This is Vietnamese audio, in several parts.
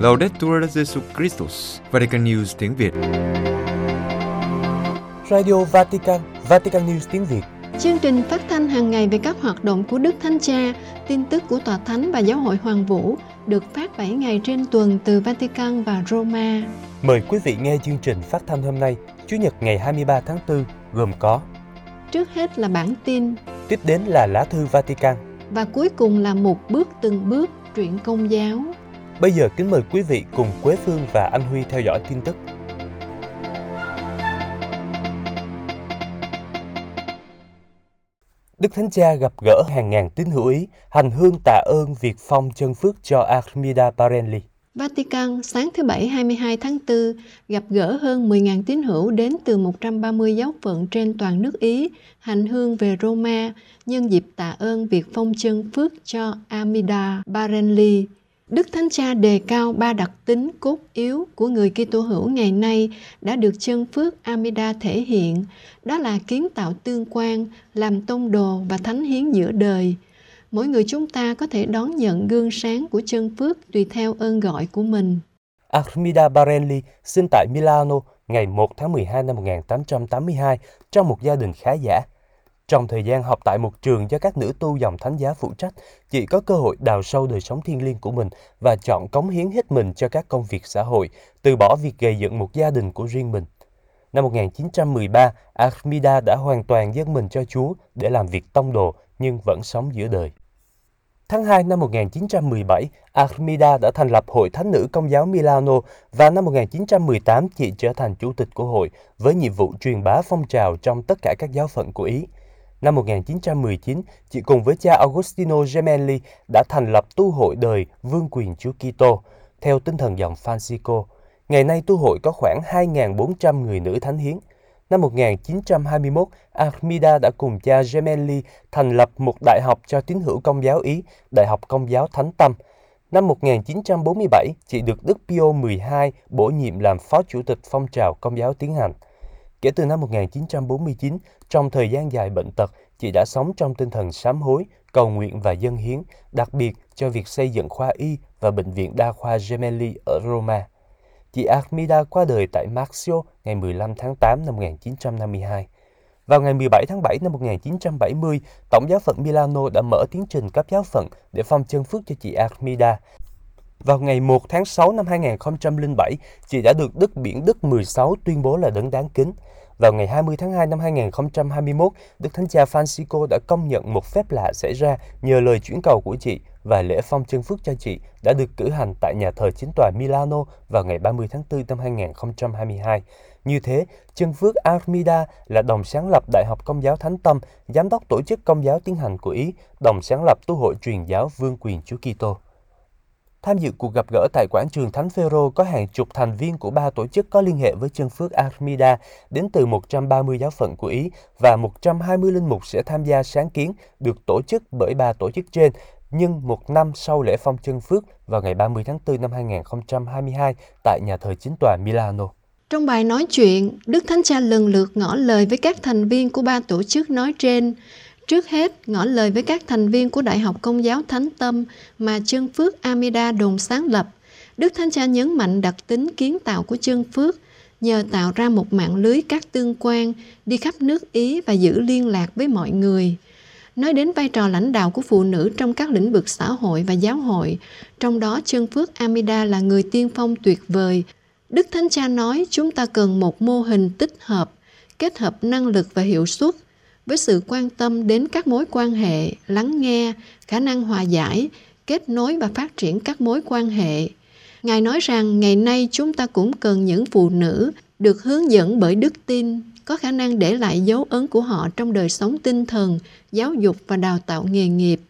Laudetur Jesu Christus, Vatican News tiếng Việt. Radio Vatican, Vatican News tiếng Việt. Chương trình phát thanh hàng ngày về các hoạt động của Đức Thánh Cha, tin tức của Tòa Thánh và Giáo hội Hoàng Vũ được phát 7 ngày trên tuần từ Vatican và Roma. Mời quý vị nghe chương trình phát thanh hôm nay, Chủ nhật ngày 23 tháng 4, gồm có Trước hết là bản tin Tiếp đến là lá thư Vatican. và cuối cùng là một bước từng bước truyện công giáo. Bây giờ kính mời quý vị cùng Quế Phương và anh Huy theo dõi tin tức. Đức Thánh Cha gặp gỡ hàng ngàn tín hữu Ý, hành hương tạ ơn việc phong chân phước cho Armida Parenli. Vatican sáng thứ Bảy 22 tháng 4 gặp gỡ hơn 10.000 tín hữu đến từ 130 giáo phận trên toàn nước Ý hành hương về Roma nhân dịp tạ ơn việc phong chân phước cho Amida Barenli. Đức Thánh Cha đề cao ba đặc tính cốt yếu của người Kitô hữu ngày nay đã được chân phước Amida thể hiện, đó là kiến tạo tương quan, làm tông đồ và thánh hiến giữa đời. Mỗi người chúng ta có thể đón nhận gương sáng của chân phước tùy theo ơn gọi của mình. Armida Barenli sinh tại Milano ngày 1 tháng 12 năm 1882 trong một gia đình khá giả. Trong thời gian học tại một trường do các nữ tu dòng thánh giá phụ trách, chị có cơ hội đào sâu đời sống thiêng liêng của mình và chọn cống hiến hết mình cho các công việc xã hội, từ bỏ việc gây dựng một gia đình của riêng mình. Năm 1913, Armida đã hoàn toàn dâng mình cho Chúa để làm việc tông đồ nhưng vẫn sống giữa đời. Tháng 2 năm 1917, Armida đã thành lập Hội Thánh nữ Công giáo Milano và năm 1918 chị trở thành chủ tịch của hội với nhiệm vụ truyền bá phong trào trong tất cả các giáo phận của Ý. Năm 1919, chị cùng với cha Agostino Gemelli đã thành lập tu hội đời Vương quyền Chúa Kitô theo tinh thần dòng Francisco. Ngày nay tu hội có khoảng 2.400 người nữ thánh hiến. Năm 1921, Armida đã cùng cha Gemelli thành lập một đại học cho tín hữu công giáo Ý, Đại học Công giáo Thánh Tâm. Năm 1947, chị được Đức Pio XII bổ nhiệm làm phó chủ tịch phong trào công giáo tiến hành. Kể từ năm 1949, trong thời gian dài bệnh tật, chị đã sống trong tinh thần sám hối, cầu nguyện và dân hiến, đặc biệt cho việc xây dựng khoa y và bệnh viện đa khoa Gemelli ở Roma. Chị Armida qua đời tại Marcio ngày 15 tháng 8 năm 1952. Vào ngày 17 tháng 7 năm 1970, Tổng giáo phận Milano đã mở tiến trình cấp giáo phận để phong chân phước cho chị Armida. Vào ngày 1 tháng 6 năm 2007, chị đã được Đức Biển Đức 16 tuyên bố là đấng đáng kính. Vào ngày 20 tháng 2 năm 2021, Đức Thánh Cha Francisco đã công nhận một phép lạ xảy ra nhờ lời chuyển cầu của chị và lễ phong chân phước cho chị đã được cử hành tại nhà thờ chính tòa Milano vào ngày 30 tháng 4 năm 2022. Như thế, chân phước Armida là đồng sáng lập Đại học Công giáo Thánh Tâm, giám đốc tổ chức Công giáo tiến hành của Ý, đồng sáng lập tu hội truyền giáo Vương quyền Chúa Kitô. Tham dự cuộc gặp gỡ tại quảng trường Thánh Phêrô có hàng chục thành viên của ba tổ chức có liên hệ với chân phước Armida đến từ 130 giáo phận của Ý và 120 linh mục sẽ tham gia sáng kiến được tổ chức bởi ba tổ chức trên nhưng một năm sau lễ phong chân phước vào ngày 30 tháng 4 năm 2022 tại nhà thờ chính tòa Milano. Trong bài nói chuyện, Đức Thánh Cha lần lượt ngỏ lời với các thành viên của ba tổ chức nói trên. Trước hết, ngỏ lời với các thành viên của Đại học Công giáo Thánh Tâm mà chân phước Amida đồn sáng lập. Đức Thánh Cha nhấn mạnh đặc tính kiến tạo của chân phước, nhờ tạo ra một mạng lưới các tương quan đi khắp nước Ý và giữ liên lạc với mọi người. Nói đến vai trò lãnh đạo của phụ nữ trong các lĩnh vực xã hội và giáo hội, trong đó chân phước Amida là người tiên phong tuyệt vời. Đức Thánh Cha nói chúng ta cần một mô hình tích hợp, kết hợp năng lực và hiệu suất với sự quan tâm đến các mối quan hệ, lắng nghe, khả năng hòa giải, kết nối và phát triển các mối quan hệ. Ngài nói rằng ngày nay chúng ta cũng cần những phụ nữ được hướng dẫn bởi đức tin, có khả năng để lại dấu ấn của họ trong đời sống tinh thần, giáo dục và đào tạo nghề nghiệp.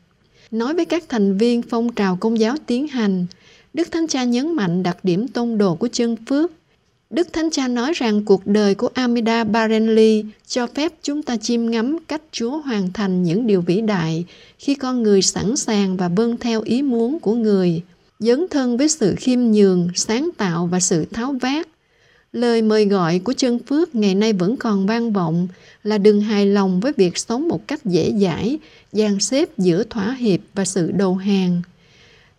Nói với các thành viên phong trào công giáo tiến hành, Đức Thánh Cha nhấn mạnh đặc điểm tôn đồ của chân phước. Đức Thánh Cha nói rằng cuộc đời của Amida Barenli cho phép chúng ta chiêm ngắm cách Chúa hoàn thành những điều vĩ đại khi con người sẵn sàng và vâng theo ý muốn của người, dấn thân với sự khiêm nhường, sáng tạo và sự tháo vát. Lời mời gọi của chân phước ngày nay vẫn còn vang vọng là đừng hài lòng với việc sống một cách dễ dãi, dàn xếp giữa thỏa hiệp và sự đầu hàng.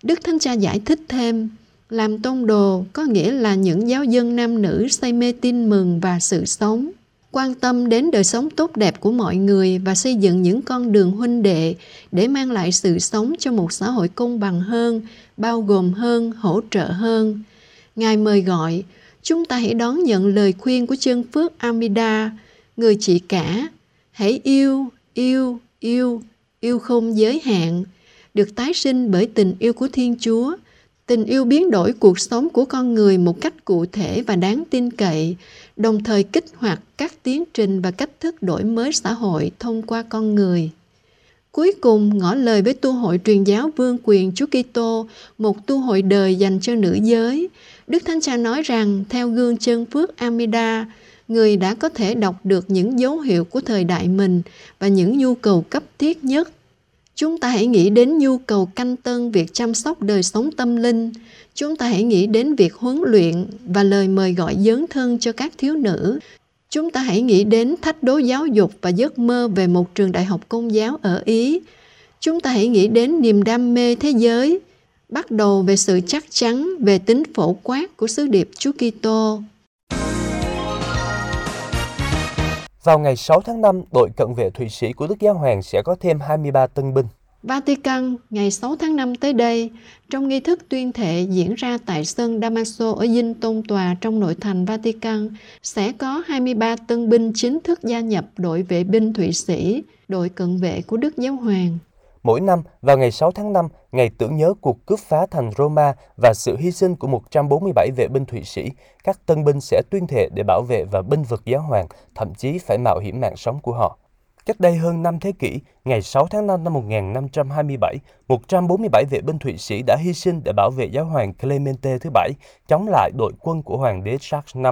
Đức Thánh Cha giải thích thêm, làm tôn đồ có nghĩa là những giáo dân nam nữ say mê tin mừng và sự sống. Quan tâm đến đời sống tốt đẹp của mọi người và xây dựng những con đường huynh đệ để mang lại sự sống cho một xã hội công bằng hơn, bao gồm hơn, hỗ trợ hơn. Ngài mời gọi, chúng ta hãy đón nhận lời khuyên của chân phước amida, người chị cả. Hãy yêu yêu yêu yêu không giới hạn, được tái sinh bởi tình yêu của thiên chúa tình yêu biến đổi cuộc sống của con người một cách cụ thể và đáng tin cậy đồng thời kích hoạt các tiến trình và cách thức đổi mới xã hội thông qua con người Cuối cùng, ngỏ lời với tu hội truyền giáo vương quyền Chúa Kitô, một tu hội đời dành cho nữ giới. Đức Thánh Cha nói rằng, theo gương chân phước Amida, người đã có thể đọc được những dấu hiệu của thời đại mình và những nhu cầu cấp thiết nhất Chúng ta hãy nghĩ đến nhu cầu canh tân việc chăm sóc đời sống tâm linh. Chúng ta hãy nghĩ đến việc huấn luyện và lời mời gọi dấn thân cho các thiếu nữ. Chúng ta hãy nghĩ đến thách đố giáo dục và giấc mơ về một trường đại học công giáo ở Ý. Chúng ta hãy nghĩ đến niềm đam mê thế giới, bắt đầu về sự chắc chắn về tính phổ quát của sứ điệp Chúa Kitô. Vào ngày 6 tháng 5, đội cận vệ Thụy Sĩ của Đức Giáo Hoàng sẽ có thêm 23 tân binh. Vatican ngày 6 tháng 5 tới đây, trong nghi thức tuyên thệ diễn ra tại sân Damaso ở Dinh Tôn Tòa trong nội thành Vatican, sẽ có 23 tân binh chính thức gia nhập đội vệ binh Thụy Sĩ, đội cận vệ của Đức Giáo Hoàng. Mỗi năm, vào ngày 6 tháng 5, ngày tưởng nhớ cuộc cướp phá thành Roma và sự hy sinh của 147 vệ binh Thụy Sĩ, các tân binh sẽ tuyên thệ để bảo vệ và binh vực giáo hoàng, thậm chí phải mạo hiểm mạng sống của họ. Cách đây hơn 5 thế kỷ, ngày 6 tháng 5 năm 1527, 147 vệ binh Thụy Sĩ đã hy sinh để bảo vệ giáo hoàng Clemente thứ bảy, chống lại đội quân của hoàng đế Charles V.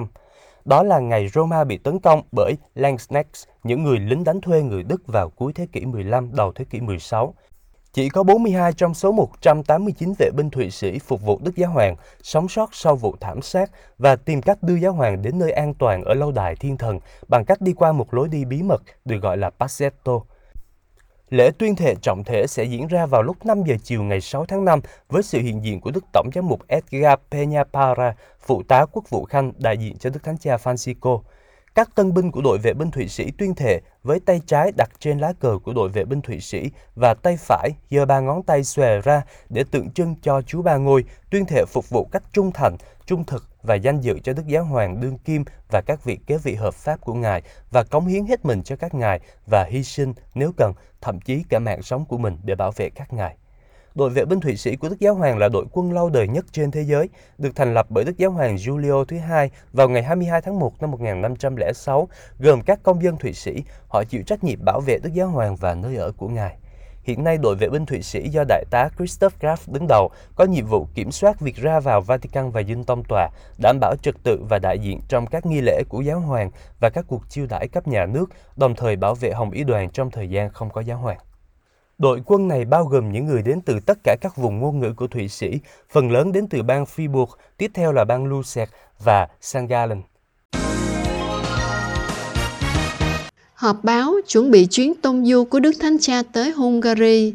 Đó là ngày Roma bị tấn công bởi Landsknechts, những người lính đánh thuê người Đức vào cuối thế kỷ 15, đầu thế kỷ 16. Chỉ có 42 trong số 189 vệ binh Thụy Sĩ phục vụ Đức Giáo Hoàng sống sót sau vụ thảm sát và tìm cách đưa Giáo Hoàng đến nơi an toàn ở lâu đài thiên thần bằng cách đi qua một lối đi bí mật được gọi là Passetto. Lễ tuyên thệ trọng thể sẽ diễn ra vào lúc 5 giờ chiều ngày 6 tháng 5 với sự hiện diện của Đức Tổng giám mục Edgar Peña phụ tá quốc vụ Khanh, đại diện cho Đức Thánh Cha Francisco. Các tân binh của đội vệ binh Thụy Sĩ tuyên thệ với tay trái đặt trên lá cờ của đội vệ binh Thụy Sĩ và tay phải giơ ba ngón tay xòe ra để tượng trưng cho Chúa Ba Ngôi, tuyên thệ phục vụ cách trung thành, trung thực và danh dự cho Đức Giáo Hoàng đương kim và các vị kế vị hợp pháp của Ngài và cống hiến hết mình cho các ngài và hy sinh nếu cần, thậm chí cả mạng sống của mình để bảo vệ các ngài. Đội vệ binh Thụy Sĩ của Đức Giáo Hoàng là đội quân lâu đời nhất trên thế giới, được thành lập bởi Đức Giáo Hoàng Julio thứ hai vào ngày 22 tháng 1 năm 1506, gồm các công dân Thụy Sĩ. Họ chịu trách nhiệm bảo vệ Đức Giáo Hoàng và nơi ở của Ngài. Hiện nay, đội vệ binh Thụy Sĩ do Đại tá Christoph Graf đứng đầu có nhiệm vụ kiểm soát việc ra vào Vatican và dinh tông tòa, đảm bảo trật tự và đại diện trong các nghi lễ của giáo hoàng và các cuộc chiêu đãi cấp nhà nước, đồng thời bảo vệ Hồng Y đoàn trong thời gian không có giáo hoàng. Đội quân này bao gồm những người đến từ tất cả các vùng ngôn ngữ của Thụy Sĩ, phần lớn đến từ bang Fribourg, tiếp theo là bang Lucerne và St. Gallen. Họp báo chuẩn bị chuyến tông du của Đức Thánh Cha tới Hungary.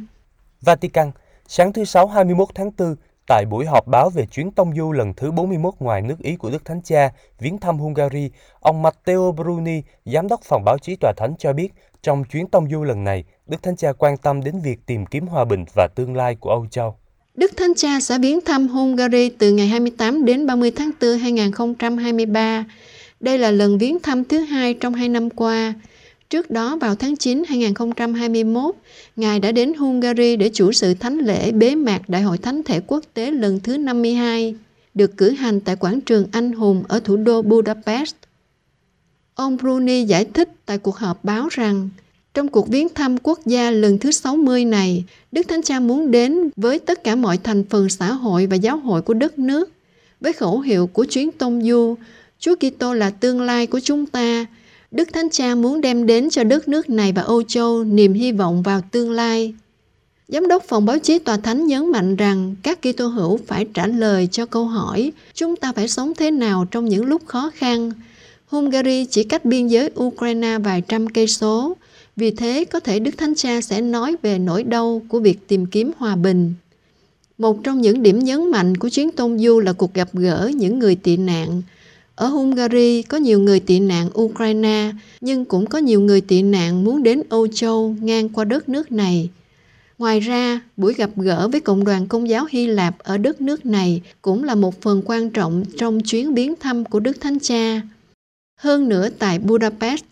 Vatican, sáng thứ Sáu 21 tháng 4, Tại buổi họp báo về chuyến tông du lần thứ 41 ngoài nước Ý của Đức Thánh Cha, viếng thăm Hungary, ông Matteo Bruni, giám đốc phòng báo chí tòa thánh cho biết, trong chuyến tông du lần này, Đức Thánh Cha quan tâm đến việc tìm kiếm hòa bình và tương lai của Âu Châu. Đức Thánh Cha sẽ viếng thăm Hungary từ ngày 28 đến 30 tháng 4 2023. Đây là lần viếng thăm thứ hai trong hai năm qua. Trước đó vào tháng 9 2021, Ngài đã đến Hungary để chủ sự thánh lễ bế mạc Đại hội Thánh thể quốc tế lần thứ 52, được cử hành tại quảng trường Anh Hùng ở thủ đô Budapest. Ông Bruni giải thích tại cuộc họp báo rằng trong cuộc viếng thăm quốc gia lần thứ 60 này, Đức Thánh Cha muốn đến với tất cả mọi thành phần xã hội và giáo hội của đất nước. Với khẩu hiệu của chuyến tông du, Chúa Kitô là tương lai của chúng ta, Đức Thánh Cha muốn đem đến cho đất nước này và Âu Châu niềm hy vọng vào tương lai. Giám đốc phòng báo chí tòa thánh nhấn mạnh rằng các Kitô hữu phải trả lời cho câu hỏi chúng ta phải sống thế nào trong những lúc khó khăn. Hungary chỉ cách biên giới Ukraine vài trăm cây số, vì thế có thể Đức Thánh Cha sẽ nói về nỗi đau của việc tìm kiếm hòa bình. Một trong những điểm nhấn mạnh của chuyến tôn du là cuộc gặp gỡ những người tị nạn. Ở Hungary có nhiều người tị nạn Ukraine, nhưng cũng có nhiều người tị nạn muốn đến Âu Châu ngang qua đất nước này. Ngoài ra, buổi gặp gỡ với Cộng đoàn Công giáo Hy Lạp ở đất nước này cũng là một phần quan trọng trong chuyến biến thăm của Đức Thánh Cha. Hơn nữa tại Budapest,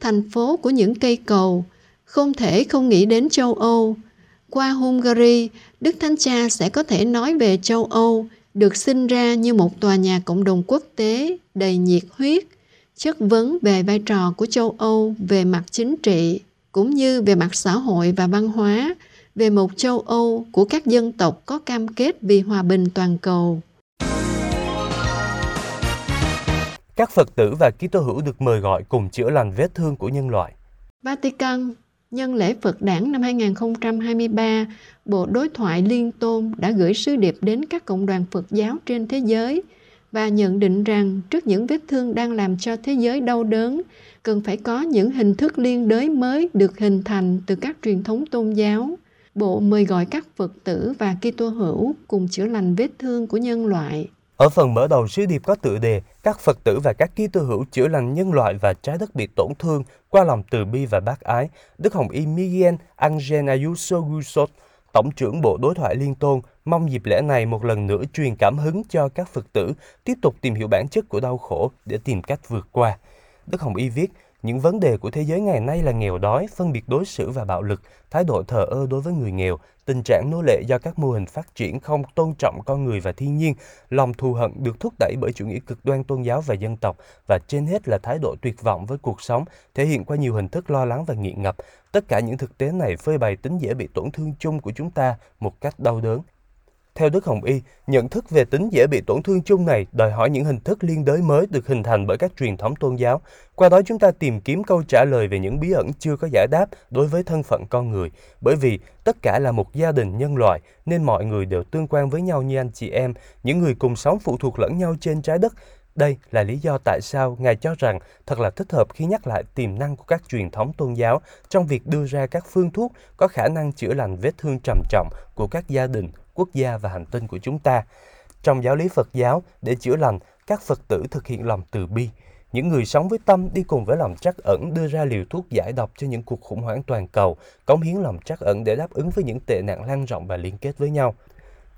thành phố của những cây cầu, không thể không nghĩ đến châu Âu. Qua Hungary, Đức Thánh Cha sẽ có thể nói về châu Âu được sinh ra như một tòa nhà cộng đồng quốc tế đầy nhiệt huyết, chất vấn về vai trò của châu Âu về mặt chính trị cũng như về mặt xã hội và văn hóa, về một châu Âu của các dân tộc có cam kết vì hòa bình toàn cầu. Các Phật tử và Kitô hữu được mời gọi cùng chữa lành vết thương của nhân loại. Vatican Nhân lễ Phật đản năm 2023, Bộ Đối thoại Liên Tôn đã gửi sứ điệp đến các cộng đoàn Phật giáo trên thế giới và nhận định rằng trước những vết thương đang làm cho thế giới đau đớn, cần phải có những hình thức liên đới mới được hình thành từ các truyền thống tôn giáo. Bộ mời gọi các Phật tử và Kitô hữu cùng chữa lành vết thương của nhân loại. Ở phần mở đầu sứ điệp có tựa đề Các Phật tử và các Kitô hữu chữa lành nhân loại và trái đất bị tổn thương qua lòng từ bi và bác ái. Đức Hồng Y Miguel Angel Ayuso Gusot, Tổng trưởng Bộ Đối thoại Liên Tôn, mong dịp lễ này một lần nữa truyền cảm hứng cho các Phật tử tiếp tục tìm hiểu bản chất của đau khổ để tìm cách vượt qua. Đức Hồng Y viết, những vấn đề của thế giới ngày nay là nghèo đói, phân biệt đối xử và bạo lực, thái độ thờ ơ đối với người nghèo, tình trạng nô lệ do các mô hình phát triển không tôn trọng con người và thiên nhiên, lòng thù hận được thúc đẩy bởi chủ nghĩa cực đoan tôn giáo và dân tộc và trên hết là thái độ tuyệt vọng với cuộc sống, thể hiện qua nhiều hình thức lo lắng và nghiện ngập. Tất cả những thực tế này phơi bày tính dễ bị tổn thương chung của chúng ta một cách đau đớn. Theo Đức Hồng Y, nhận thức về tính dễ bị tổn thương chung này đòi hỏi những hình thức liên đới mới được hình thành bởi các truyền thống tôn giáo. Qua đó chúng ta tìm kiếm câu trả lời về những bí ẩn chưa có giải đáp đối với thân phận con người. Bởi vì tất cả là một gia đình nhân loại nên mọi người đều tương quan với nhau như anh chị em, những người cùng sống phụ thuộc lẫn nhau trên trái đất. Đây là lý do tại sao Ngài cho rằng thật là thích hợp khi nhắc lại tiềm năng của các truyền thống tôn giáo trong việc đưa ra các phương thuốc có khả năng chữa lành vết thương trầm trọng của các gia đình, quốc gia và hành tinh của chúng ta. Trong giáo lý Phật giáo, để chữa lành, các Phật tử thực hiện lòng từ bi. Những người sống với tâm đi cùng với lòng trắc ẩn đưa ra liều thuốc giải độc cho những cuộc khủng hoảng toàn cầu, cống hiến lòng trắc ẩn để đáp ứng với những tệ nạn lan rộng và liên kết với nhau.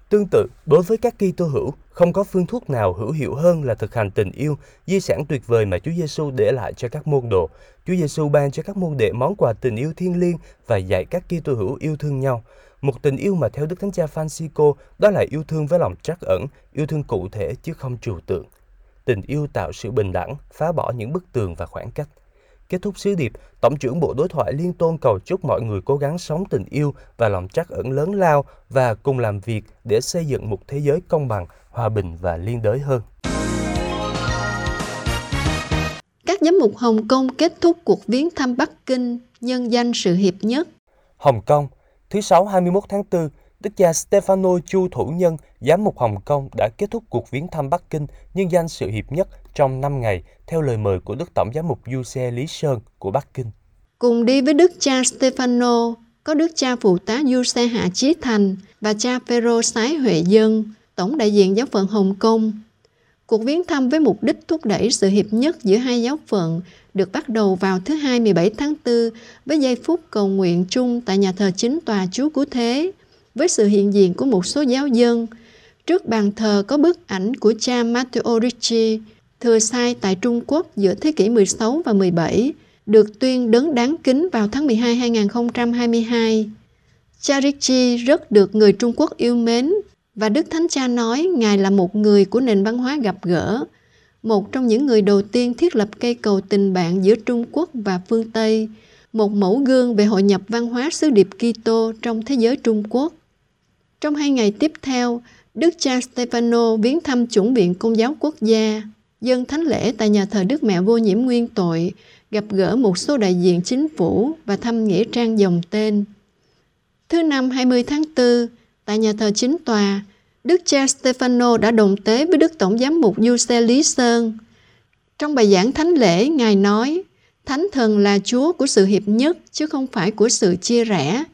Tương tự, đối với các Kitô hữu, không có phương thuốc nào hữu hiệu hơn là thực hành tình yêu, di sản tuyệt vời mà Chúa Giêsu để lại cho các môn đồ. Chúa Giêsu ban cho các môn đệ món quà tình yêu thiêng liêng và dạy các Kitô hữu yêu thương nhau. Một tình yêu mà theo Đức Thánh Cha Francisco đó là yêu thương với lòng trắc ẩn, yêu thương cụ thể chứ không trừu tượng. Tình yêu tạo sự bình đẳng, phá bỏ những bức tường và khoảng cách. Kết thúc sứ điệp, Tổng trưởng Bộ Đối thoại Liên Tôn cầu chúc mọi người cố gắng sống tình yêu và lòng trắc ẩn lớn lao và cùng làm việc để xây dựng một thế giới công bằng, hòa bình và liên đới hơn. Các giám mục Hồng Kông kết thúc cuộc viếng thăm Bắc Kinh nhân danh sự hiệp nhất. Hồng Kông, thứ Sáu 21 tháng 4, Đức cha Stefano Chu Thủ Nhân, giám mục Hồng Kông đã kết thúc cuộc viếng thăm Bắc Kinh nhân danh sự hiệp nhất trong 5 ngày theo lời mời của Đức Tổng giám mục Du Xe Lý Sơn của Bắc Kinh. Cùng đi với Đức cha Stefano có Đức cha Phụ tá Du Xe Hạ Chí Thành và cha Phêrô Sái Huệ Dân, Tổng đại diện giáo phận Hồng Kông. Cuộc viếng thăm với mục đích thúc đẩy sự hiệp nhất giữa hai giáo phận được bắt đầu vào thứ Hai 17 tháng 4 với giây phút cầu nguyện chung tại nhà thờ chính tòa Chúa Cứu Thế với sự hiện diện của một số giáo dân. Trước bàn thờ có bức ảnh của cha Matteo Ricci, thừa sai tại Trung Quốc giữa thế kỷ 16 và 17, được tuyên đấng đáng kính vào tháng 12 2022. Cha Ricci rất được người Trung Quốc yêu mến và Đức Thánh Cha nói Ngài là một người của nền văn hóa gặp gỡ, một trong những người đầu tiên thiết lập cây cầu tình bạn giữa Trung Quốc và phương Tây, một mẫu gương về hội nhập văn hóa sứ điệp Kitô trong thế giới Trung Quốc. Trong hai ngày tiếp theo, Đức cha Stefano viếng thăm chủng viện Công giáo quốc gia, dân thánh lễ tại nhà thờ Đức Mẹ Vô Nhiễm Nguyên Tội, gặp gỡ một số đại diện chính phủ và thăm nghĩa trang dòng tên. Thứ năm 20 tháng 4, tại nhà thờ chính tòa, Đức cha Stefano đã đồng tế với Đức Tổng giám mục Giuse Lý Sơn. Trong bài giảng thánh lễ, Ngài nói, Thánh thần là Chúa của sự hiệp nhất chứ không phải của sự chia rẽ.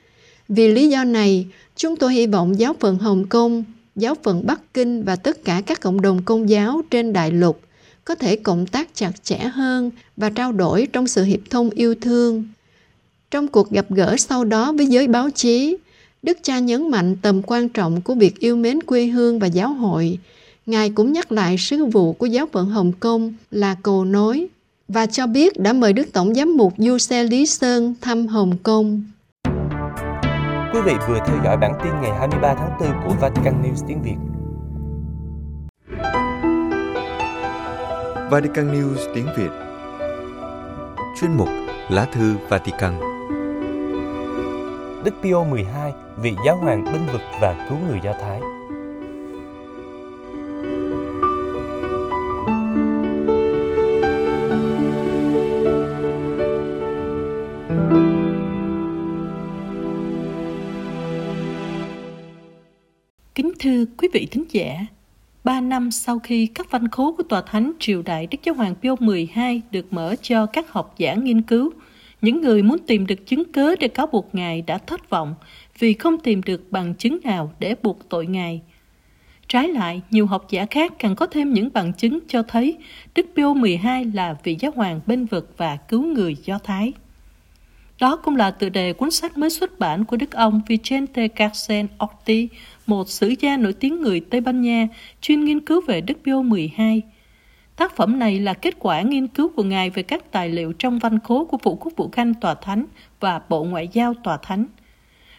Vì lý do này, chúng tôi hy vọng giáo phận Hồng Kông, giáo phận Bắc Kinh và tất cả các cộng đồng công giáo trên đại lục có thể cộng tác chặt chẽ hơn và trao đổi trong sự hiệp thông yêu thương. Trong cuộc gặp gỡ sau đó với giới báo chí, Đức cha nhấn mạnh tầm quan trọng của việc yêu mến quê hương và giáo hội. Ngài cũng nhắc lại sứ vụ của giáo phận Hồng Kông là cầu nối và cho biết đã mời Đức Tổng giám mục Du Xe Lý Sơn thăm Hồng Kông. Quý vị vừa theo dõi bản tin ngày 23 tháng 4 của Vatican News tiếng Việt. Vatican News tiếng Việt Chuyên mục Lá thư Vatican Đức Pio 12, vị giáo hoàng binh vực và cứu người Do Thái. Kính thưa quý vị thính giả, ba năm sau khi các văn khố của Tòa Thánh Triều Đại Đức Giáo Hoàng Pio 12 được mở cho các học giả nghiên cứu, những người muốn tìm được chứng cớ để cáo buộc Ngài đã thất vọng vì không tìm được bằng chứng nào để buộc tội Ngài. Trái lại, nhiều học giả khác càng có thêm những bằng chứng cho thấy Đức Pio 12 là vị giáo hoàng bên vực và cứu người Do Thái. Đó cũng là tựa đề cuốn sách mới xuất bản của Đức ông Vicente Carcen Ortiz, một sử gia nổi tiếng người Tây Ban Nha, chuyên nghiên cứu về Đức Pio 12. Tác phẩm này là kết quả nghiên cứu của Ngài về các tài liệu trong văn khố của Vụ Quốc vụ Khanh Tòa Thánh và Bộ Ngoại giao Tòa Thánh.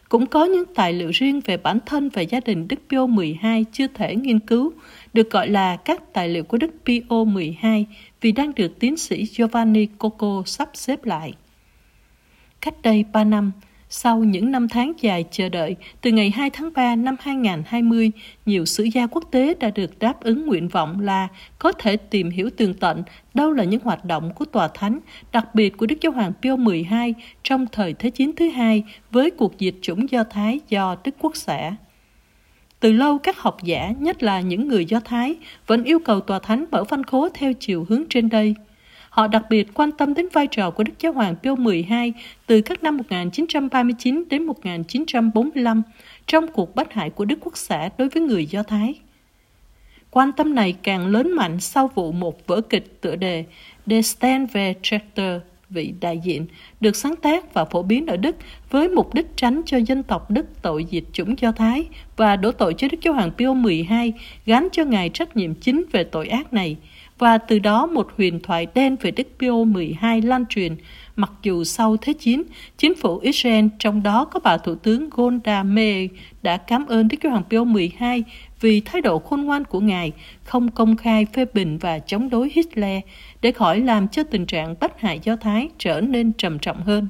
Cũng có những tài liệu riêng về bản thân và gia đình Đức Pio 12 chưa thể nghiên cứu, được gọi là các tài liệu của Đức Pio 12 vì đang được tiến sĩ Giovanni Coco sắp xếp lại. Cách đây 3 năm, sau những năm tháng dài chờ đợi, từ ngày 2 tháng 3 năm 2020, nhiều sử gia quốc tế đã được đáp ứng nguyện vọng là có thể tìm hiểu tường tận đâu là những hoạt động của Tòa Thánh, đặc biệt của Đức Giáo Hoàng Pio XII trong thời Thế chiến thứ hai với cuộc diệt chủng Do Thái do Đức Quốc xã. Từ lâu các học giả, nhất là những người Do Thái, vẫn yêu cầu Tòa Thánh mở văn khố theo chiều hướng trên đây – Họ đặc biệt quan tâm đến vai trò của Đức Giáo Hoàng Pio XII từ các năm 1939 đến 1945 trong cuộc bắt hại của Đức Quốc xã đối với người Do Thái. Quan tâm này càng lớn mạnh sau vụ một vở kịch tựa đề De Tractor" vị đại diện, được sáng tác và phổ biến ở Đức với mục đích tránh cho dân tộc Đức tội diệt chủng Do Thái và đổ tội cho Đức Giáo Hoàng Pio XII gán cho Ngài trách nhiệm chính về tội ác này – và từ đó một huyền thoại đen về Đức Pio 12 lan truyền, mặc dù sau Thế chiến, chính phủ Israel trong đó có bà Thủ tướng Golda Meir đã cảm ơn Đức Hoàng Pio 12 vì thái độ khôn ngoan của Ngài, không công khai phê bình và chống đối Hitler để khỏi làm cho tình trạng bất hại Do Thái trở nên trầm trọng hơn.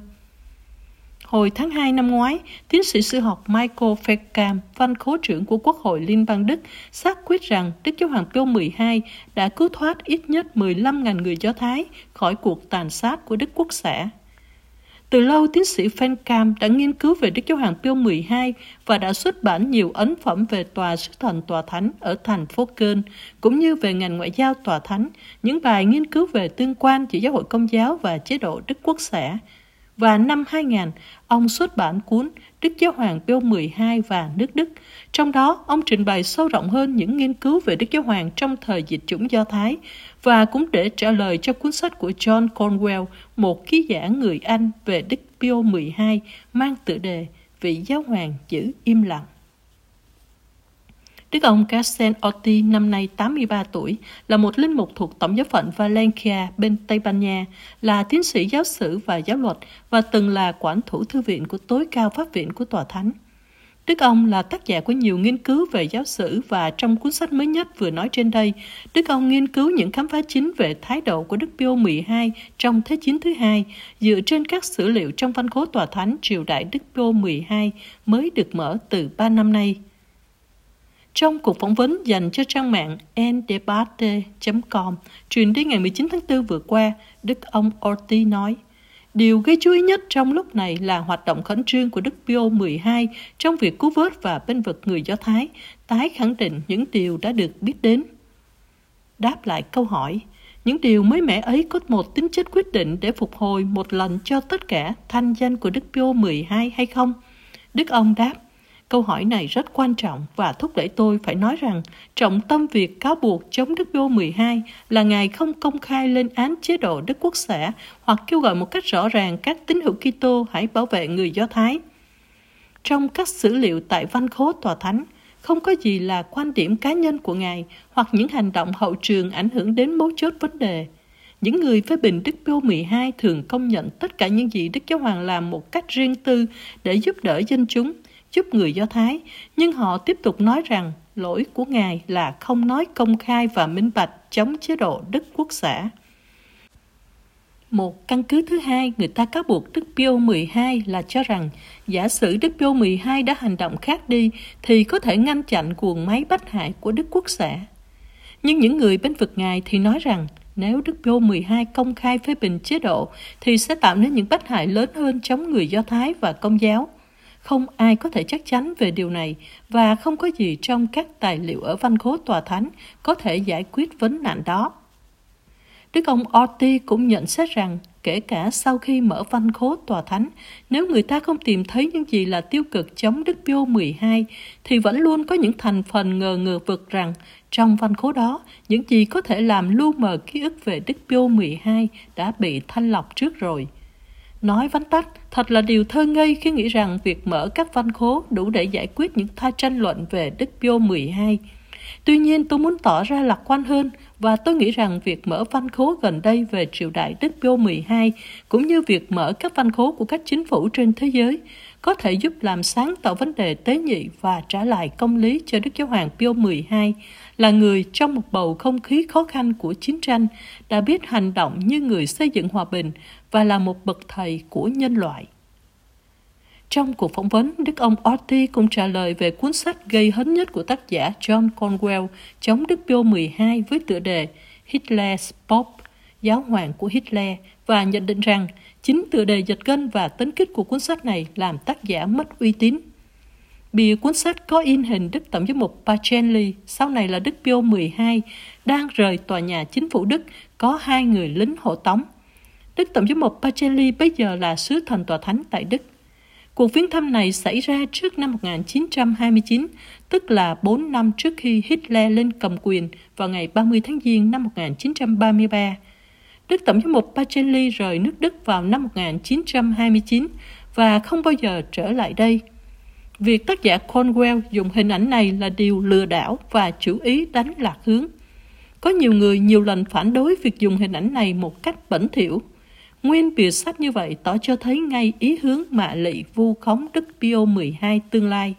Hồi tháng 2 năm ngoái, tiến sĩ sư học Michael Feckham, văn khố trưởng của Quốc hội Liên bang Đức, xác quyết rằng Đức Giáo Hoàng Pio XII đã cứu thoát ít nhất 15.000 người Do Thái khỏi cuộc tàn sát của Đức Quốc xã. Từ lâu, tiến sĩ Feckham đã nghiên cứu về Đức Giáo Hoàng Pio XII và đã xuất bản nhiều ấn phẩm về tòa sứ thần tòa thánh ở thành phố Köln, cũng như về ngành ngoại giao tòa thánh, những bài nghiên cứu về tương quan giữa giáo hội công giáo và chế độ Đức Quốc xã, và năm 2000, ông xuất bản cuốn Đức Giáo Hoàng Pio 12 và nước Đức. Trong đó, ông trình bày sâu rộng hơn những nghiên cứu về Đức Giáo Hoàng trong thời dịch chủng Do Thái và cũng để trả lời cho cuốn sách của John Cornwell, một ký giả người Anh về Đức Pio 12 mang tựa đề Vị Giáo Hoàng giữ im lặng. Đức ông Carsten Orti năm nay 83 tuổi, là một linh mục thuộc Tổng giáo phận Valencia bên Tây Ban Nha, là tiến sĩ giáo sử và giáo luật và từng là quản thủ thư viện của tối cao pháp viện của Tòa Thánh. Đức ông là tác giả của nhiều nghiên cứu về giáo sử và trong cuốn sách mới nhất vừa nói trên đây, Đức ông nghiên cứu những khám phá chính về thái độ của Đức Pio 12 trong Thế chiến thứ hai dựa trên các sử liệu trong văn khố tòa thánh triều đại Đức Pio 12 mới được mở từ 3 năm nay. Trong cuộc phỏng vấn dành cho trang mạng ndebate.com truyền đến ngày 19 tháng 4 vừa qua, Đức ông Orti nói, Điều gây chú ý nhất trong lúc này là hoạt động khẩn trương của Đức Pio 12 trong việc cứu vớt và bên vực người Do Thái, tái khẳng định những điều đã được biết đến. Đáp lại câu hỏi, những điều mới mẻ ấy có một tính chất quyết định để phục hồi một lần cho tất cả thanh danh của Đức Pio 12 hay không? Đức ông đáp, câu hỏi này rất quan trọng và thúc đẩy tôi phải nói rằng trọng tâm việc cáo buộc chống Đức Pio 12 là Ngài không công khai lên án chế độ Đức Quốc xã hoặc kêu gọi một cách rõ ràng các tín hữu Kitô hãy bảo vệ người Do Thái. Trong các sử liệu tại văn khố tòa thánh, không có gì là quan điểm cá nhân của Ngài hoặc những hành động hậu trường ảnh hưởng đến mấu chốt vấn đề. Những người phê bình Đức Pio 12 thường công nhận tất cả những gì Đức Giáo Hoàng làm một cách riêng tư để giúp đỡ dân chúng, giúp người Do Thái, nhưng họ tiếp tục nói rằng lỗi của Ngài là không nói công khai và minh bạch chống chế độ Đức Quốc xã. Một căn cứ thứ hai người ta cáo buộc Đức Pio 12 là cho rằng giả sử Đức Pio 12 đã hành động khác đi thì có thể ngăn chặn cuồng máy bách hại của Đức Quốc xã. Nhưng những người bên vực Ngài thì nói rằng nếu Đức Pio 12 công khai phê bình chế độ thì sẽ tạo nên những bách hại lớn hơn chống người Do Thái và Công giáo. Không ai có thể chắc chắn về điều này và không có gì trong các tài liệu ở văn khố tòa thánh có thể giải quyết vấn nạn đó. Đức ông Orti cũng nhận xét rằng kể cả sau khi mở văn khố tòa thánh, nếu người ta không tìm thấy những gì là tiêu cực chống Đức Pio 12, thì vẫn luôn có những thành phần ngờ ngờ vực rằng trong văn khố đó, những gì có thể làm lu mờ ký ức về Đức Pio 12 đã bị thanh lọc trước rồi. Nói vắn tắt, thật là điều thơ ngây khi nghĩ rằng việc mở các văn khố đủ để giải quyết những tha tranh luận về Đức Pio 12. Tuy nhiên tôi muốn tỏ ra lạc quan hơn và tôi nghĩ rằng việc mở văn khố gần đây về triều đại Đức Pio 12 cũng như việc mở các văn khố của các chính phủ trên thế giới có thể giúp làm sáng tỏ vấn đề tế nhị và trả lại công lý cho Đức Giáo Hoàng Pio XII là người trong một bầu không khí khó khăn của chiến tranh đã biết hành động như người xây dựng hòa bình và là một bậc thầy của nhân loại. Trong cuộc phỏng vấn, Đức ông Orti cũng trả lời về cuốn sách gây hấn nhất của tác giả John Conwell chống Đức Pio XII với tựa đề Hitler's Pop, giáo hoàng của Hitler, và nhận định rằng chính tựa đề giật gân và tính kích của cuốn sách này làm tác giả mất uy tín. Bìa cuốn sách có in hình Đức Tổng giám mục Pacelli, sau này là Đức Pio 12, đang rời tòa nhà chính phủ Đức, có hai người lính hộ tống. Đức Tổng giám mục Pacelli bây giờ là sứ thần tòa thánh tại Đức. Cuộc viếng thăm này xảy ra trước năm 1929, tức là 4 năm trước khi Hitler lên cầm quyền vào ngày 30 tháng Giêng năm 1933. Đức Tổng giám mục Pacelli rời nước Đức vào năm 1929 và không bao giờ trở lại đây. Việc tác giả Cornwell dùng hình ảnh này là điều lừa đảo và chủ ý đánh lạc hướng. Có nhiều người nhiều lần phản đối việc dùng hình ảnh này một cách bẩn thỉu. Nguyên bìa sách như vậy tỏ cho thấy ngay ý hướng mạ lị vu khống Đức Pio 12 tương lai.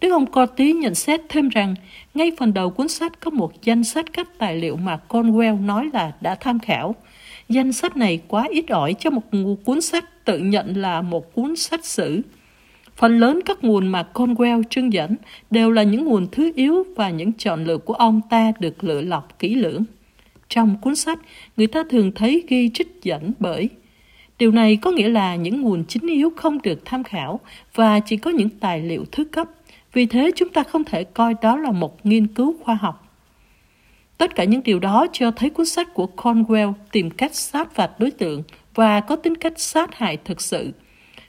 Đức ông Corti nhận xét thêm rằng, ngay phần đầu cuốn sách có một danh sách các tài liệu mà Conwell nói là đã tham khảo. Danh sách này quá ít ỏi cho một cuốn sách tự nhận là một cuốn sách sử. Phần lớn các nguồn mà Conwell trưng dẫn đều là những nguồn thứ yếu và những chọn lựa của ông ta được lựa lọc kỹ lưỡng. Trong cuốn sách, người ta thường thấy ghi trích dẫn bởi Điều này có nghĩa là những nguồn chính yếu không được tham khảo và chỉ có những tài liệu thứ cấp. Vì thế chúng ta không thể coi đó là một nghiên cứu khoa học. Tất cả những điều đó cho thấy cuốn sách của Cornwell tìm cách sát phạt đối tượng và có tính cách sát hại thực sự.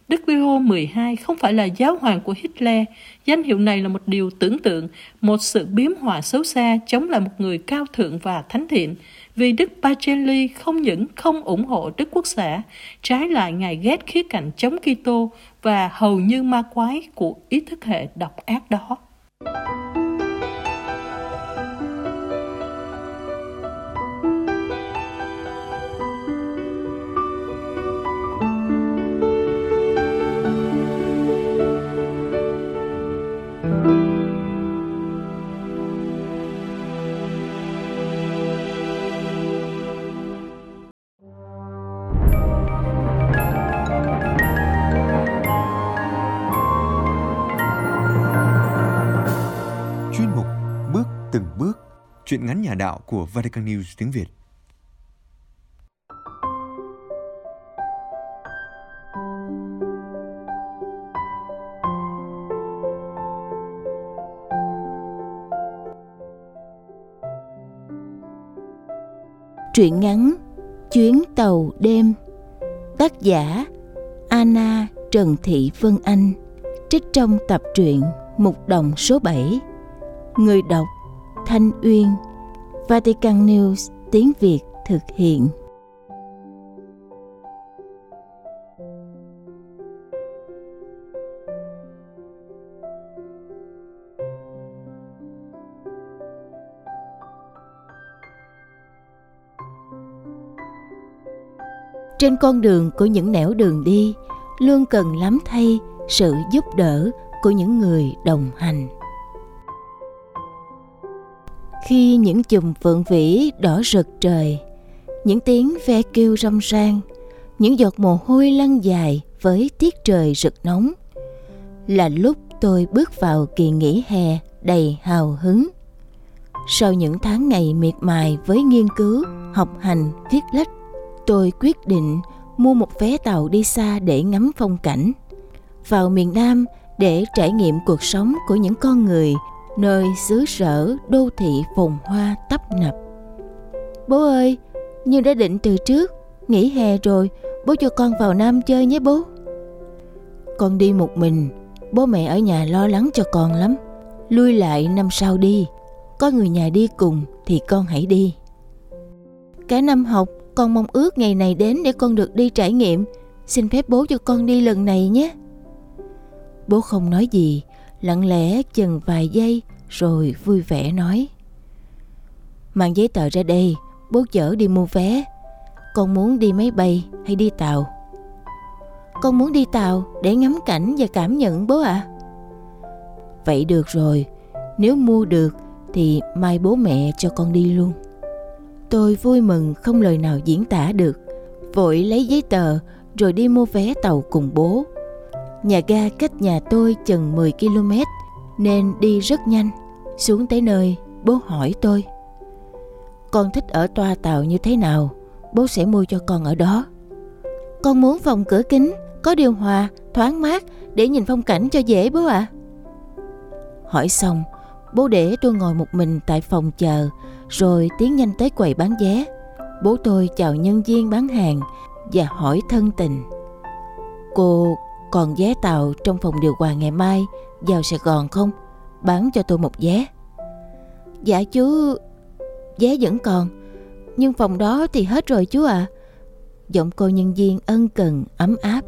Đức vua 12 không phải là giáo hoàng của Hitler. Danh hiệu này là một điều tưởng tượng, một sự biếm họa xấu xa chống lại một người cao thượng và thánh thiện. Vì Đức Pacelli không những không ủng hộ Đức Quốc xã, trái lại Ngài ghét khía cạnh chống Kitô và hầu như ma quái của ý thức hệ độc ác đó. chuyện ngắn nhà đạo của Vatican News tiếng Việt. Truyện ngắn Chuyến tàu đêm. Tác giả Anna Trần Thị Vân Anh. Trích trong tập truyện Mục đồng số 7 Người đọc Thanh Uyên, Vatican News, tiếng Việt thực hiện. Trên con đường của những nẻo đường đi, luôn cần lắm thay sự giúp đỡ của những người đồng hành khi những chùm phượng vĩ đỏ rực trời, những tiếng ve kêu râm ran, những giọt mồ hôi lăn dài với tiết trời rực nóng, là lúc tôi bước vào kỳ nghỉ hè đầy hào hứng. Sau những tháng ngày miệt mài với nghiên cứu, học hành, viết lách, tôi quyết định mua một vé tàu đi xa để ngắm phong cảnh, vào miền nam để trải nghiệm cuộc sống của những con người nơi xứ sở đô thị phồn hoa tấp nập. Bố ơi như đã định từ trước, nghỉ hè rồi, bố cho con vào nam chơi nhé bố. Con đi một mình, bố mẹ ở nhà lo lắng cho con lắm. Lui lại năm sau đi, có người nhà đi cùng thì con hãy đi. Cả năm học, con mong ước ngày này đến để con được đi trải nghiệm. Xin phép bố cho con đi lần này nhé. Bố không nói gì lặng lẽ chừng vài giây rồi vui vẻ nói. Mang giấy tờ ra đây, bố chở đi mua vé. Con muốn đi máy bay hay đi tàu? Con muốn đi tàu để ngắm cảnh và cảm nhận bố ạ. À. vậy được rồi, nếu mua được thì mai bố mẹ cho con đi luôn. Tôi vui mừng không lời nào diễn tả được. Vội lấy giấy tờ rồi đi mua vé tàu cùng bố nhà ga cách nhà tôi chừng 10 km nên đi rất nhanh. Xuống tới nơi, bố hỏi tôi, con thích ở toa tàu như thế nào? Bố sẽ mua cho con ở đó. Con muốn phòng cửa kính, có điều hòa, thoáng mát, để nhìn phong cảnh cho dễ bố ạ. À. hỏi xong, bố để tôi ngồi một mình tại phòng chờ, rồi tiến nhanh tới quầy bán vé. Bố tôi chào nhân viên bán hàng và hỏi thân tình. Cô còn vé tàu trong phòng điều hòa ngày mai vào sài gòn không? Bán cho tôi một vé. Dạ chú, vé vẫn còn, nhưng phòng đó thì hết rồi chú ạ. À. giọng cô nhân viên ân cần, ấm áp.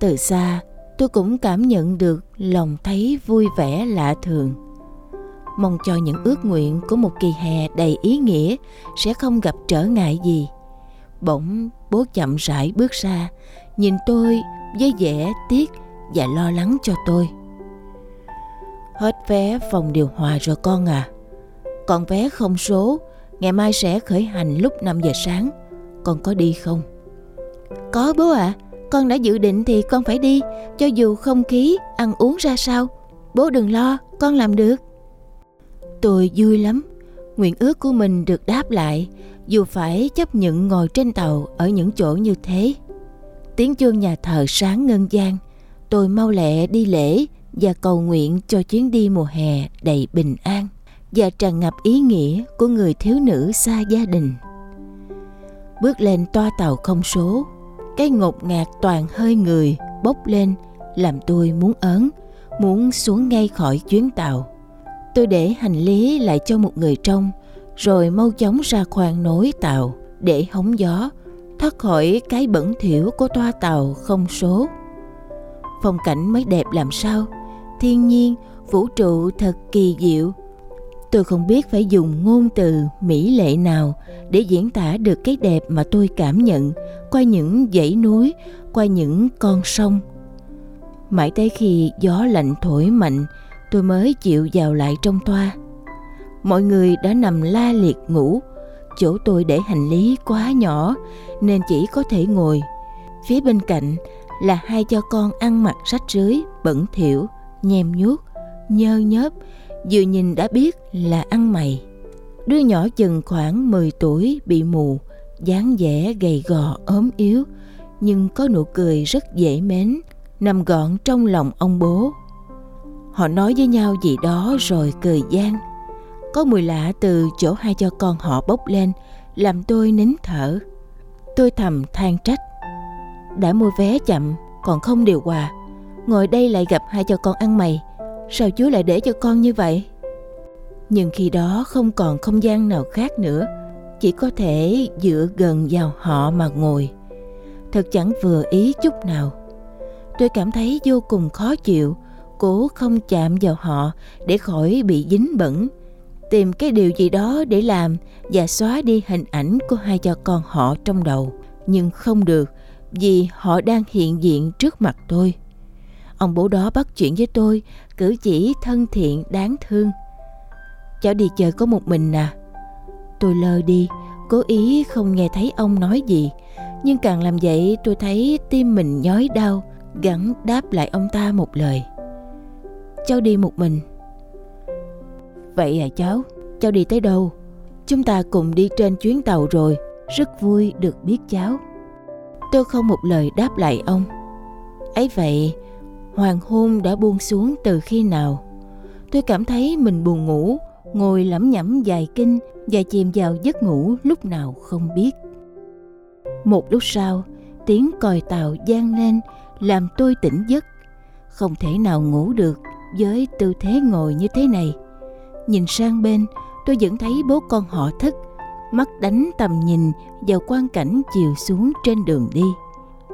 Từ xa, tôi cũng cảm nhận được lòng thấy vui vẻ lạ thường. Mong cho những ước nguyện của một kỳ hè đầy ý nghĩa sẽ không gặp trở ngại gì. Bỗng bố chậm rãi bước ra, nhìn tôi với vẻ tiếc và lo lắng cho tôi. Hết vé phòng điều hòa rồi con à. Còn vé không số ngày mai sẽ khởi hành lúc 5 giờ sáng. Con có đi không? Có bố ạ. À, con đã dự định thì con phải đi cho dù không khí ăn uống ra sao. Bố đừng lo con làm được. Tôi vui lắm. Nguyện ước của mình được đáp lại dù phải chấp nhận ngồi trên tàu ở những chỗ như thế tiếng chuông nhà thờ sáng ngân gian. Tôi mau lẹ đi lễ và cầu nguyện cho chuyến đi mùa hè đầy bình an và tràn ngập ý nghĩa của người thiếu nữ xa gia đình. Bước lên toa tàu không số, cái ngột ngạt toàn hơi người bốc lên, làm tôi muốn ớn, muốn xuống ngay khỏi chuyến tàu. Tôi để hành lý lại cho một người trong rồi mau chóng ra khoang nối tàu để hóng gió thoát khỏi cái bẩn thỉu của toa tàu không số. Phong cảnh mới đẹp làm sao? Thiên nhiên, vũ trụ thật kỳ diệu. Tôi không biết phải dùng ngôn từ mỹ lệ nào để diễn tả được cái đẹp mà tôi cảm nhận qua những dãy núi, qua những con sông. Mãi tới khi gió lạnh thổi mạnh, tôi mới chịu vào lại trong toa. Mọi người đã nằm la liệt ngủ chỗ tôi để hành lý quá nhỏ, nên chỉ có thể ngồi. Phía bên cạnh là hai cho con ăn mặc rách rưới, bẩn thỉu, nhem nhuốc, nhơ nhớp, vừa nhìn đã biết là ăn mày. Đứa nhỏ chừng khoảng 10 tuổi bị mù, dáng vẻ gầy gò, ốm yếu, nhưng có nụ cười rất dễ mến, nằm gọn trong lòng ông bố. Họ nói với nhau gì đó rồi cười gian có mùi lạ từ chỗ hai cho con họ bốc lên làm tôi nín thở. Tôi thầm than trách. Đã mua vé chậm, còn không điều hòa. Ngồi đây lại gặp hai cho con ăn mày. Sao Chúa lại để cho con như vậy? Nhưng khi đó không còn không gian nào khác nữa. Chỉ có thể dựa gần vào họ mà ngồi. Thật chẳng vừa ý chút nào. Tôi cảm thấy vô cùng khó chịu, cố không chạm vào họ để khỏi bị dính bẩn tìm cái điều gì đó để làm và xóa đi hình ảnh của hai cha con họ trong đầu. Nhưng không được, vì họ đang hiện diện trước mặt tôi. Ông bố đó bắt chuyện với tôi, cử chỉ thân thiện, đáng thương. Cháu đi chơi có một mình à? Tôi lơ đi, cố ý không nghe thấy ông nói gì. Nhưng càng làm vậy, tôi thấy tim mình nhói đau gắn đáp lại ông ta một lời. Cháu đi một mình. Vậy à cháu, cháu đi tới đâu? Chúng ta cùng đi trên chuyến tàu rồi, rất vui được biết cháu. Tôi không một lời đáp lại ông. ấy vậy, hoàng hôn đã buông xuống từ khi nào? Tôi cảm thấy mình buồn ngủ, ngồi lẩm nhẩm dài kinh và chìm vào giấc ngủ lúc nào không biết. Một lúc sau, tiếng còi tàu gian lên làm tôi tỉnh giấc. Không thể nào ngủ được với tư thế ngồi như thế này nhìn sang bên, tôi vẫn thấy bố con họ thức mắt đánh tầm nhìn vào quang cảnh chiều xuống trên đường đi.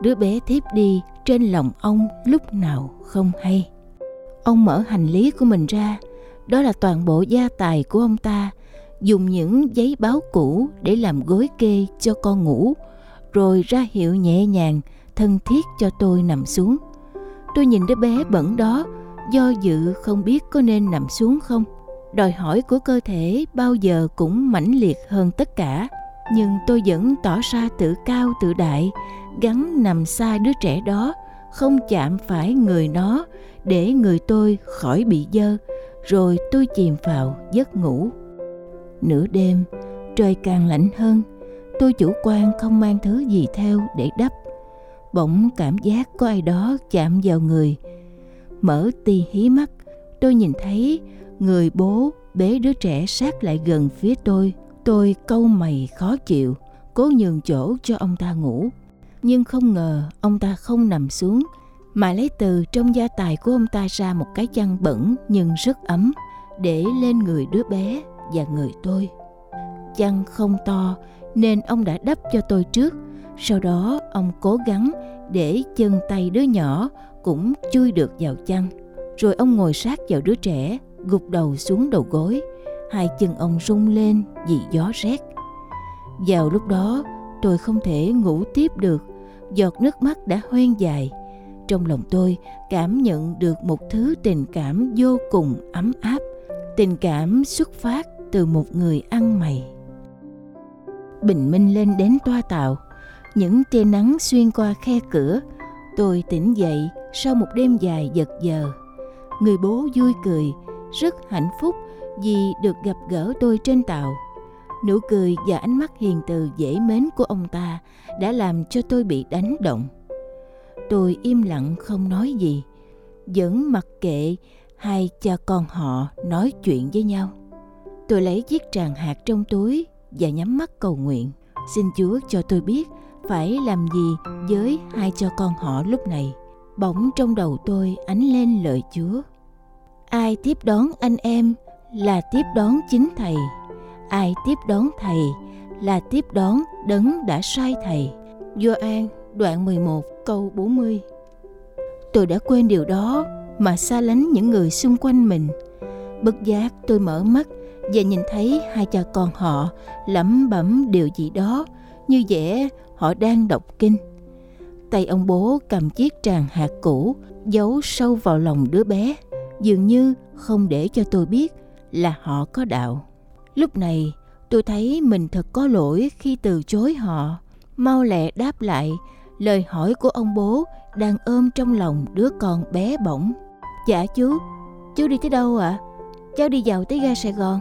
Đứa bé thiếp đi trên lòng ông lúc nào không hay. Ông mở hành lý của mình ra, đó là toàn bộ gia tài của ông ta, dùng những giấy báo cũ để làm gối kê cho con ngủ, rồi ra hiệu nhẹ nhàng, thân thiết cho tôi nằm xuống. Tôi nhìn đứa bé bẩn đó, do dự không biết có nên nằm xuống không đòi hỏi của cơ thể bao giờ cũng mãnh liệt hơn tất cả. Nhưng tôi vẫn tỏ ra tự cao tự đại, gắn nằm xa đứa trẻ đó, không chạm phải người nó, để người tôi khỏi bị dơ, rồi tôi chìm vào giấc ngủ. Nửa đêm, trời càng lạnh hơn. Tôi chủ quan không mang thứ gì theo để đắp. Bỗng cảm giác có ai đó chạm vào người. Mở ti hí mắt, tôi nhìn thấy người bố, bế đứa trẻ sát lại gần phía tôi. Tôi câu mày khó chịu, cố nhường chỗ cho ông ta ngủ. Nhưng không ngờ ông ta không nằm xuống, mà lấy từ trong gia tài của ông ta ra một cái chăn bẩn nhưng rất ấm, để lên người đứa bé và người tôi. Chăn không to, nên ông đã đắp cho tôi trước. Sau đó, ông cố gắng để chân tay đứa nhỏ cũng chui được vào chăn. Rồi ông ngồi sát vào đứa trẻ gục đầu xuống đầu gối, hai chân ông rung lên vì gió rét vào lúc đó, tôi không thể ngủ tiếp được, giọt nước mắt đã hoen dài. Trong lòng tôi cảm nhận được một thứ tình cảm vô cùng ấm áp, tình cảm xuất phát từ một người ăn mày. Bình minh lên đến toa tàu, những tia nắng xuyên qua khe cửa, tôi tỉnh dậy sau một đêm dài giật giờ. Người bố vui cười rất hạnh phúc vì được gặp gỡ tôi trên tàu. Nụ cười và ánh mắt hiền từ dễ mến của ông ta đã làm cho tôi bị đánh động. Tôi im lặng không nói gì, vẫn mặc kệ hai cha con họ nói chuyện với nhau. Tôi lấy chiếc tràng hạt trong túi và nhắm mắt cầu nguyện. Xin chúa cho tôi biết phải làm gì với hai cha con họ lúc này. Bỗng trong đầu tôi ánh lên lời chúa ai tiếp đón anh em là tiếp đón chính thầy. Ai tiếp đón thầy là tiếp đón đấng đã sai thầy. Gioan đoạn 11 câu 40 Tôi đã quên điều đó mà xa lánh những người xung quanh mình. Bất giác tôi mở mắt và nhìn thấy hai cha con họ lẩm bẩm điều gì đó như vẻ họ đang đọc kinh. Tay ông bố cầm chiếc tràng hạt cũ giấu sâu vào lòng đứa bé dường như không để cho tôi biết là họ có đạo. Lúc này, tôi thấy mình thật có lỗi khi từ chối họ. Mau lẹ đáp lại lời hỏi của ông bố đang ôm trong lòng đứa con bé bỏng. Dạ chú chú đi tới đâu ạ? À? cháu đi vào tới ga sài gòn.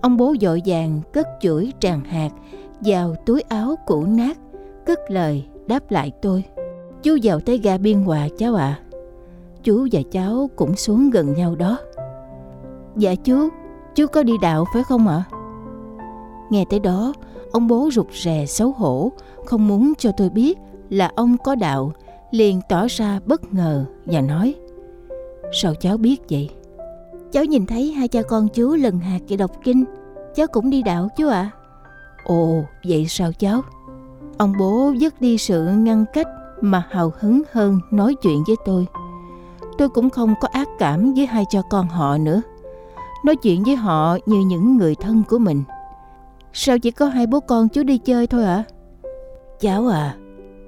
Ông bố dội vàng cất chuỗi tràn hạt vào túi áo cũ nát, cất lời đáp lại tôi. Chú vào tới ga biên hòa, cháu ạ. à chú và cháu cũng xuống gần nhau đó Dạ chú, chú có đi đạo phải không ạ? Nghe tới đó, Ông bố rụt rè xấu hổ, không muốn cho tôi biết là ông có đạo, liền tỏ ra bất ngờ và nói Sao cháu biết vậy? Cháu nhìn thấy hai cha con chú lần hạt kỳ đọc kinh, cháu cũng đi đạo chú ạ. À? Ồ, vậy sao cháu? Ông bố dứt đi sự ngăn cách mà hào hứng hơn nói chuyện với tôi. Tôi cũng không có ác cảm với hai cha con họ nữa. Nói chuyện với họ như những người thân của mình. Sao chỉ có hai bố con chú đi chơi thôi ạ? À? Cháu à,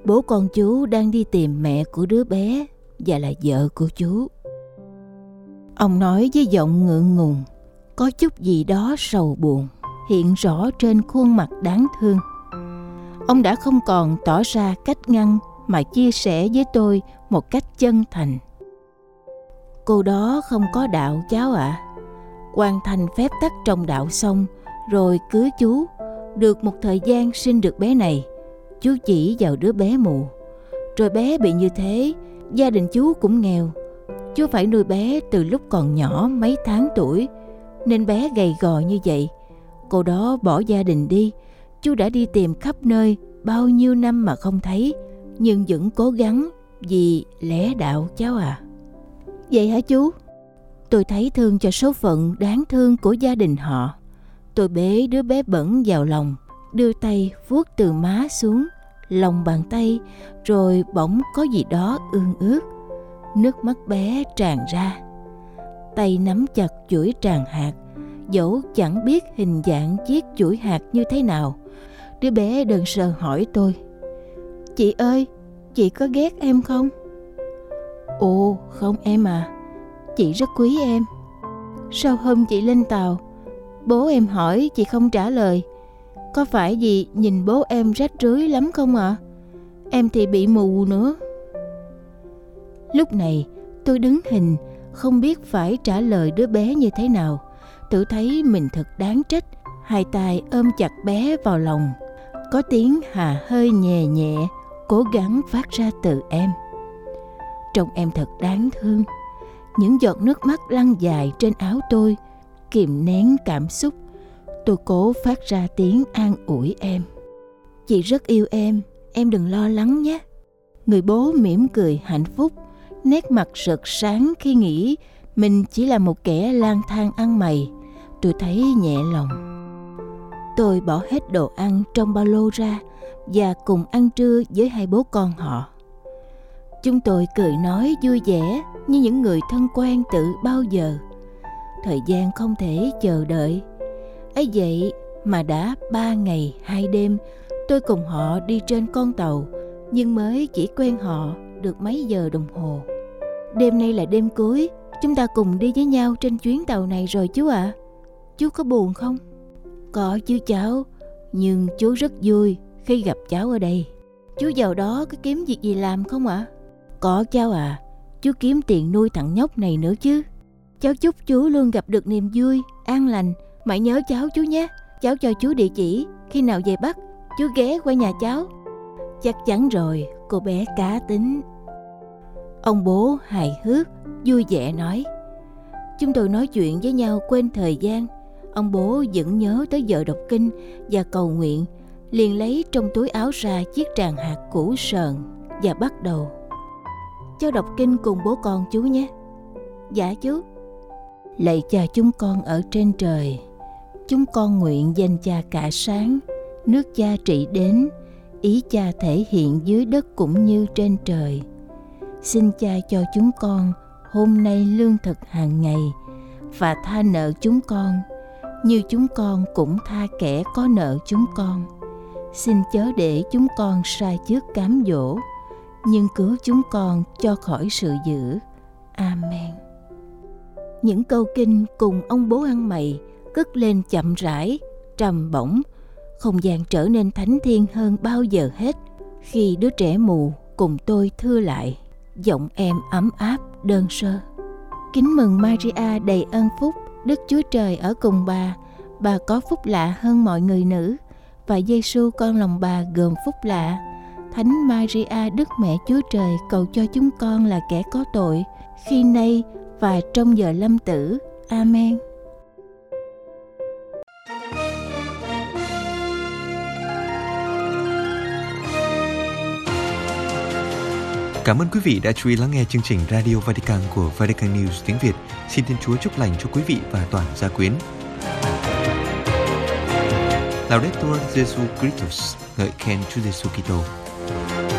bố con chú đang đi tìm mẹ của đứa bé và là vợ của chú. Ông nói với giọng ngượng ngùng, có chút gì đó sầu buồn hiện rõ trên khuôn mặt đáng thương. Ông đã không còn tỏ ra cách ngăn mà chia sẻ với tôi một cách chân thành. Cô đó không có đạo cháu ạ. À. Hoàn thành phép tắc trong đạo xong rồi cưới chú, được một thời gian sinh được bé này, chú chỉ vào đứa bé mù. Rồi bé bị như thế, gia đình chú cũng nghèo. Chú phải nuôi bé từ lúc còn nhỏ mấy tháng tuổi, nên bé gầy gò như vậy. Cô đó bỏ gia đình đi, chú đã đi tìm khắp nơi bao nhiêu năm mà không thấy, nhưng vẫn cố gắng vì lẽ đạo cháu à. Vậy hả chú? Tôi thấy thương cho số phận đáng thương của gia đình họ. Tôi bế đứa bé bẩn vào lòng, đưa tay vuốt từ má xuống, lòng bàn tay, rồi bỗng có gì đó ương ướt. Nước mắt bé tràn ra. Tay nắm chặt chuỗi tràn hạt, dẫu chẳng biết hình dạng chiếc chuỗi hạt như thế nào. Đứa bé đần sờ hỏi tôi. Chị ơi, chị có ghét em không? Ồ, không em à, chị rất quý em. Sau hôm chị lên tàu, Bố em hỏi chị không trả lời Có phải gì nhìn bố em rách rưới lắm không ạ? À? Em thì bị mù nữa Lúc này tôi đứng hình Không biết phải trả lời đứa bé như thế nào Tự thấy mình thật đáng trách Hai tay ôm chặt bé vào lòng Có tiếng hà hơi nhẹ nhẹ Cố gắng phát ra từ em Trông em thật đáng thương. Những giọt nước mắt lăn dài trên áo tôi, kìm nén cảm xúc. Tôi cố phát ra tiếng an ủi em. Chị rất yêu em em đừng lo lắng nhé. Người bố mỉm cười hạnh phúc, nét mặt rực sáng khi nghĩ mình chỉ là một kẻ lang thang ăn mày. Tôi thấy nhẹ lòng. Tôi bỏ hết đồ ăn trong ba lô ra và cùng ăn trưa với hai bố con họ chúng tôi cười nói vui vẻ như những người thân quen tự bao giờ. Thời gian không thể chờ đợi. Ấy vậy mà đã ba ngày hai đêm, tôi cùng họ đi trên con tàu, nhưng mới chỉ quen họ được mấy giờ đồng hồ. Đêm nay là đêm cuối, chúng ta cùng đi với nhau trên chuyến tàu này rồi chú ạ. À. chú có buồn không? Có chứ cháu, nhưng chú rất vui khi gặp cháu ở đây. Chú vào đó có kiếm việc gì làm không ạ? à? Có cháu à chú kiếm tiền nuôi thằng nhóc này nữa chứ Cháu chúc chú luôn gặp được niềm vui, an lành. Mãi nhớ cháu chú nhé. Cháu cho chú địa chỉ. Khi nào về Bắc, chú ghé qua nhà cháu. Chắc chắn rồi, cô bé cá tính. Ông bố hài hước, vui vẻ nói. Chúng tôi nói chuyện với nhau quên thời gian. Ông bố vẫn nhớ tới giờ đọc kinh và cầu nguyện, liền lấy trong túi áo ra chiếc tràng hạt củ sờn và bắt đầu. Cháu đọc kinh cùng bố con chú nhé. Dạ chú. Lạy cha chúng con ở trên trời, chúng con nguyện danh cha cả sáng, nước cha trị đến, ý cha thể hiện dưới đất cũng như trên trời. Xin cha cho chúng con hôm nay lương thực hàng ngày và tha nợ chúng con, như chúng con cũng tha kẻ có nợ chúng con. Xin chớ để chúng con sai trước cám dỗ nhưng cứu chúng con cho khỏi sự dữ amen những câu kinh cùng ông bố ăn mày cất lên chậm rãi, trầm bổng, không gian trở nên thánh thiên hơn bao giờ hết khi đứa trẻ mù cùng tôi thưa lại, giọng em ấm áp, đơn sơ. Kính mừng Maria đầy ân phúc, Đức Chúa Trời ở cùng bà, bà có phúc lạ hơn mọi người nữ, và Giêsu con lòng bà gồm phúc lạ. Thánh Maria Đức Mẹ Chúa Trời cầu cho chúng con là kẻ có tội, khi nay và trong giờ lâm tử. Amen. Cảm ơn quý vị đã chú ý lắng nghe chương trình Radio Vatican của Vatican News tiếng Việt. Xin Thiên Chúa chúc lành cho quý vị và toàn gia quyến. Laudetur Jesu Christus, ngợi khen Chúa Giêsu Kitô. you